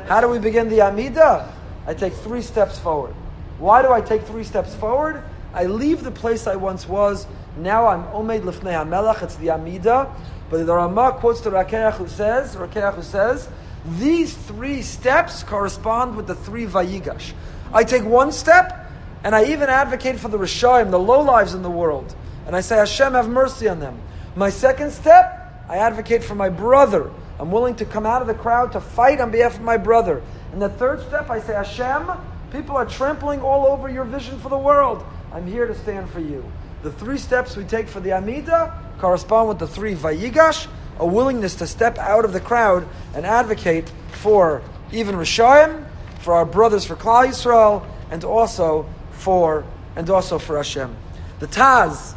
How do we begin the Amida? I take three steps forward. Why do I take three steps forward? I leave the place I once was. Now I'm Omed Lifnei HaMelech. It's the Amida. But the Ramah quotes the Rokeach who says, Rokeach who says, these three steps correspond with the three Vayigash. I take one step, and I even advocate for the Rishayim, the low lives in the world. And I say, Hashem, have mercy on them. My second step, I advocate for my brother. I'm willing to come out of the crowd to fight on behalf of my brother. And the third step, I say, Hashem, people are trampling all over your vision for the world. I'm here to stand for you. The three steps we take for the Amida correspond with the three Vayigash, a willingness to step out of the crowd and advocate for even Rishayim, for our brothers for Klal Yisrael, and also for and also for Hashem. The Taz,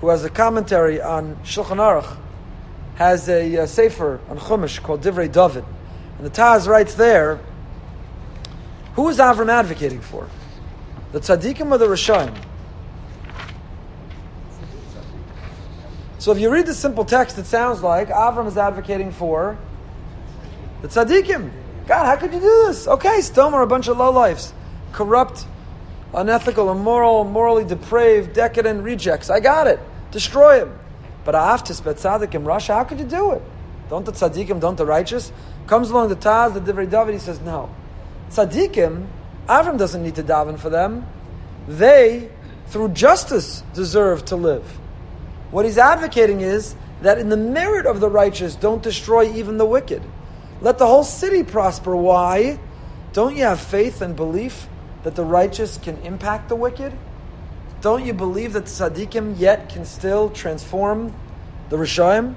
who has a commentary on Shulchan Aruch, has a, a sefer on Chumash called Divrei David, and the Taz writes there, who is Avram advocating for? The tzaddikim or the Rishayim? So if you read the simple text, it sounds like Avram is advocating for the tzaddikim. God, how could you do this? Okay, Sodom are a bunch of lowlifes, corrupt, unethical, immoral, morally depraved, decadent rejects. I got it. Destroy him. But Aftis bet tzaddikim rasha, how could you do it? Don't the tzaddikim, don't the righteous? Comes along the Taz, the Divrei David, he says, no. Tzaddikim, Avram doesn't need to daven for them. They, through justice, deserve to live. What he's advocating is that in the merit of the righteous, don't destroy even the wicked. Let the whole city prosper. Why? Don't you have faith and belief that the righteous can impact the wicked? Don't you believe that the tzaddikim yet can still transform the Rishayim?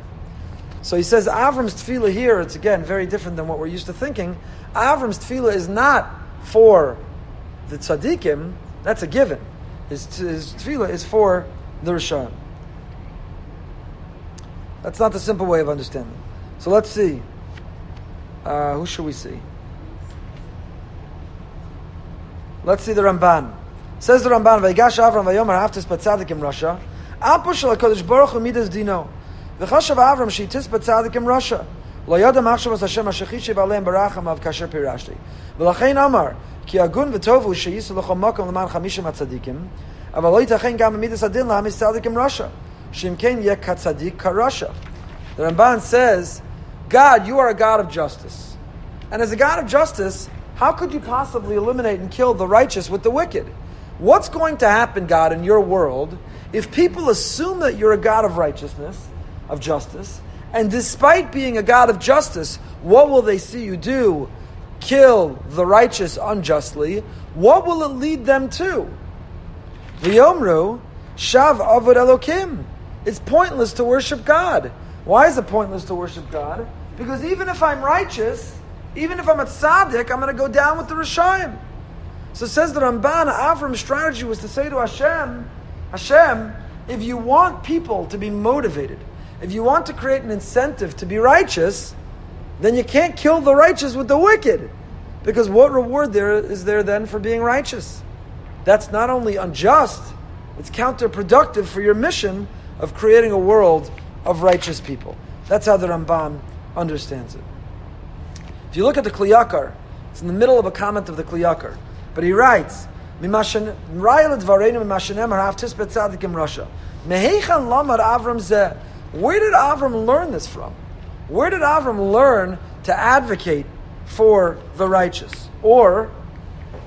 So he says Avram's tefillah here, it's again very different than what we're used to thinking. Avram's tefillah is not for the tzaddikim, that's a given. His, his tefillah is for the Rishon. That's not the simple way of understanding. So let's see. Uh, who should we see? Let's see the Ramban. Says the Ramban, Vaygash Avram Vayomer Haftis Batzadikim Rasha, Apu Shal HaKadosh Baruch Hu Midas Dino, V'chashav Avram Shitis Batzadikim Rasha. Lo Yoda Machshavas Hashem Ashachishiv Aleim Baracham Av Kasher Pirashti. V'lachein Amar, Ki Agun V'tovu Sheyisu L'chom Mokom L'man Chamishim atzadikim. אבל לא ייתכן גם במידס הדין לעם ישראל Russia. רשע, שאם katzadik יהיה כצדיק The Ramban says, God, you are a God of justice. And as a God of justice, how could you possibly eliminate and kill the righteous with the wicked? What's going to happen, God, in your world if people assume that you're a God of righteousness, of justice, and despite being a God of justice, what will they see you do? Kill the righteous unjustly. What will it lead them to? V'yomru, shav avod elokim. It's pointless to worship God. Why is it pointless to worship God? Because even if I'm righteous, even if I'm a tzaddik, I'm going to go down with the Rishayim. So says the Ramban, Avram's strategy was to say to Hashem, Hashem, if you want people to be motivated, if you want to create an incentive to be righteous, then you can't kill the righteous with the wicked. Because what reward there is there then for being righteous? That's not only unjust, it's counterproductive for your mission of creating a world of righteous people. That's how the Ramban understands it. If you look at the Kliyakar, it's in the middle of a comment of the Kliyakar, but he writes, Russia. Mehechan Lamar Avram Zeh. Where did Avram learn this from? Where did Avram learn to advocate for the righteous? Or,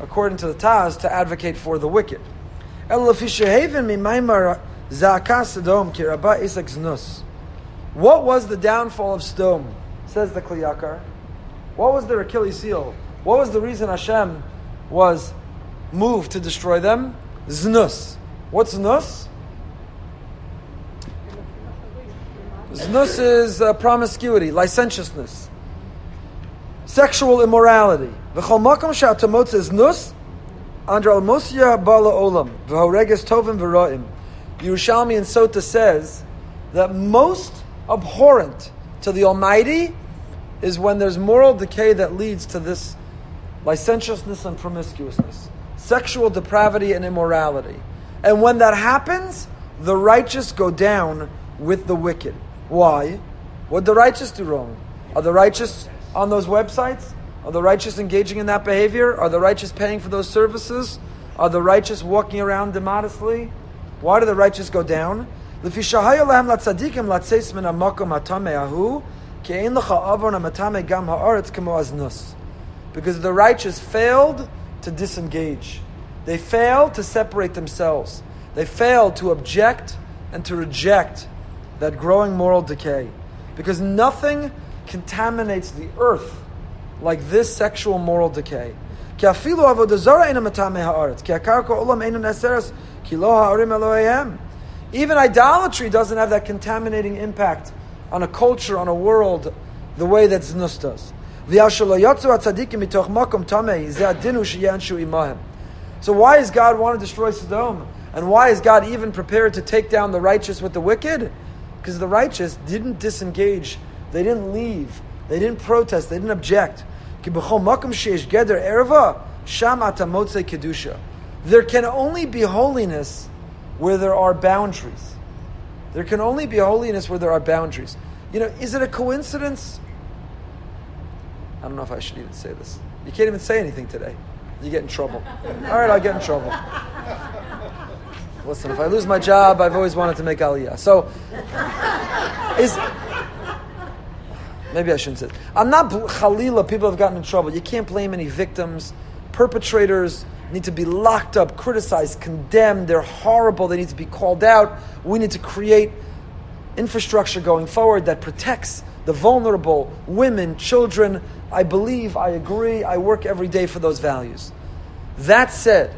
according to the Taz, to advocate for the wicked? What was the downfall of Sodom? Says the Kliyakar. What was their Achilles heel? What was the reason Hashem was moved to destroy them? Znus. What's znus? Znus is uh, promiscuity, licentiousness, sexual immorality. V'chol makom she'atamot says znus, under al-mosya bala olam, v'horeges tovim v'ra'im. Yerushalmi and Sota says that most abhorrent to the Almighty is when there's moral decay that leads to this licentiousness and promiscuousness, sexual depravity and immorality. And when that happens, the righteous go down with the wicked. Why? What the righteous do wrong? Are the righteous on those websites? Are the righteous engaging in that behavior? Are the righteous paying for those services? Are the righteous walking around immodestly? Why do the righteous go down? Because the righteous failed to disengage. They failed to separate themselves. They failed to object and to reject that growing moral decay. Because nothing contaminates the earth like this sexual moral decay. Even idolatry doesn't have that contaminating impact on a culture, on a world, the way that Znus does. So why does God want to destroy Sodom? And why is God even prepared to take down the righteous with the wicked? Because the righteous didn't disengage, they didn't leave, they didn't protest, they didn't object. There can only be holiness where there are boundaries. There can only be holiness where there are boundaries. You know, is it a coincidence? I don't know if I should even say this. You can't even say anything today. You get in trouble. All right, I'll get in trouble. Listen, if I lose my job, I've always wanted to make aliyah. So, is maybe I shouldn't say. It. I'm not Khalila. People have gotten in trouble. You can't blame any victims. Perpetrators need to be locked up, criticized, condemned. They're horrible. They need to be called out. We need to create infrastructure going forward that protects the vulnerable, women, children. I believe, I agree, I work every day for those values. That said,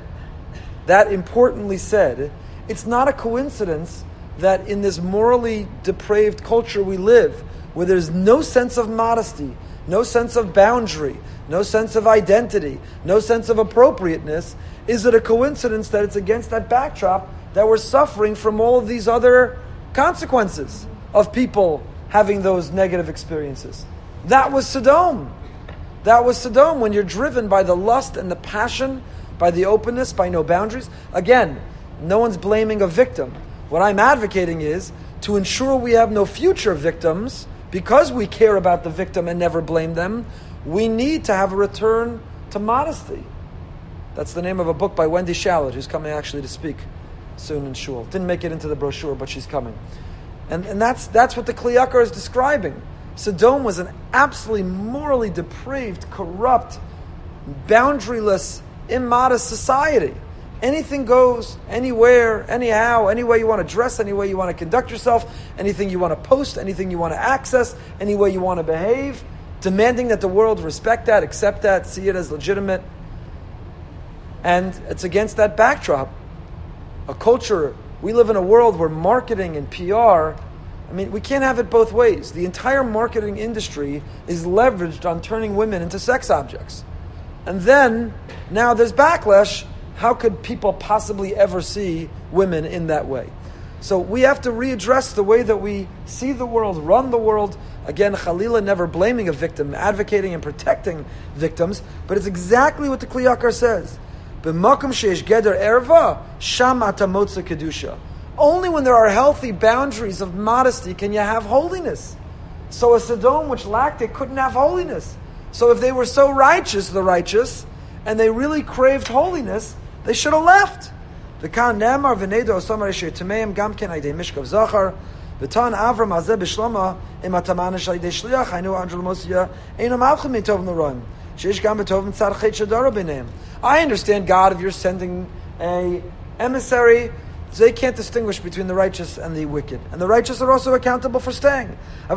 that importantly said, it's not a coincidence that in this morally depraved culture we live, where there's no sense of modesty, no sense of boundary, no sense of identity, no sense of appropriateness, is it a coincidence that it's against that backdrop that we're suffering from all of these other consequences of people having those negative experiences? That was Sodom. That was Sodom when you're driven by the lust and the passion, by the openness, by no boundaries. Again, no one's blaming a victim. What I'm advocating is to ensure we have no future victims, because we care about the victim and never blame them, we need to have a return to modesty. That's the name of a book by Wendy Shalit, who's coming actually to speak soon in Shul. Didn't make it into the brochure, but she's coming. And, and that's, that's what the Kliyakar is describing. Sodom was an absolutely morally depraved, corrupt, boundaryless, immodest society. Anything goes, anywhere, anyhow, any way you want to dress, any way you want to conduct yourself, anything you want to post, anything you want to access, any way you want to behave, demanding that the world respect that, accept that, see it as legitimate. And it's against that backdrop. A culture, we live in a world where marketing and PR I mean, we can't have it both ways. The entire marketing industry is leveraged on turning women into sex objects. And then, now there's backlash. How could people possibly ever see women in that way? So we have to readdress the way that we see the world, run the world. Again, Khalila never blaming a victim, advocating and protecting victims, but it's exactly what the Kliyakar says. B'makom sheish geder erva, sham atamotza kedusha. Only when there are healthy boundaries of modesty can you have holiness. So a Sodom which lacked it couldn't have holiness. So if they were so righteous, the righteous, and they really craved holiness, they should have left. The kan nemar v'nedo osamar tameim gam ken mishkav zachar V'tan Avram azeh b'shlama im ataman shalidei shliach hainu anjel mosya einu malchim mitov l'roim. Sheish gam shadara b'neim. I understand, God, if you're sending a emissary, they can't distinguish between the righteous and the wicked. And the righteous are also accountable for staying. Er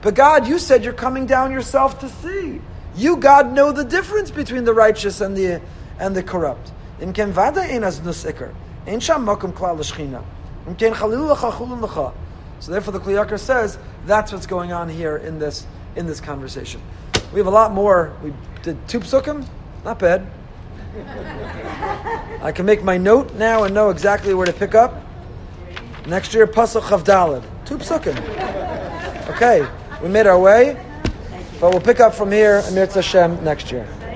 but God, you said you're coming down yourself to see. You, God, know the difference between the righteous and the and the corrupt. So therefore, the Kliyakar says that's what's going on here in this in this conversation. We have a lot more. We did two psukim, not bad. I can make my note now and know exactly where to pick up. Next year, Pasuk Chaf Daled. Two psukim. Okay, we made our way, but we'll pick up from here, Amir Hashem, next year.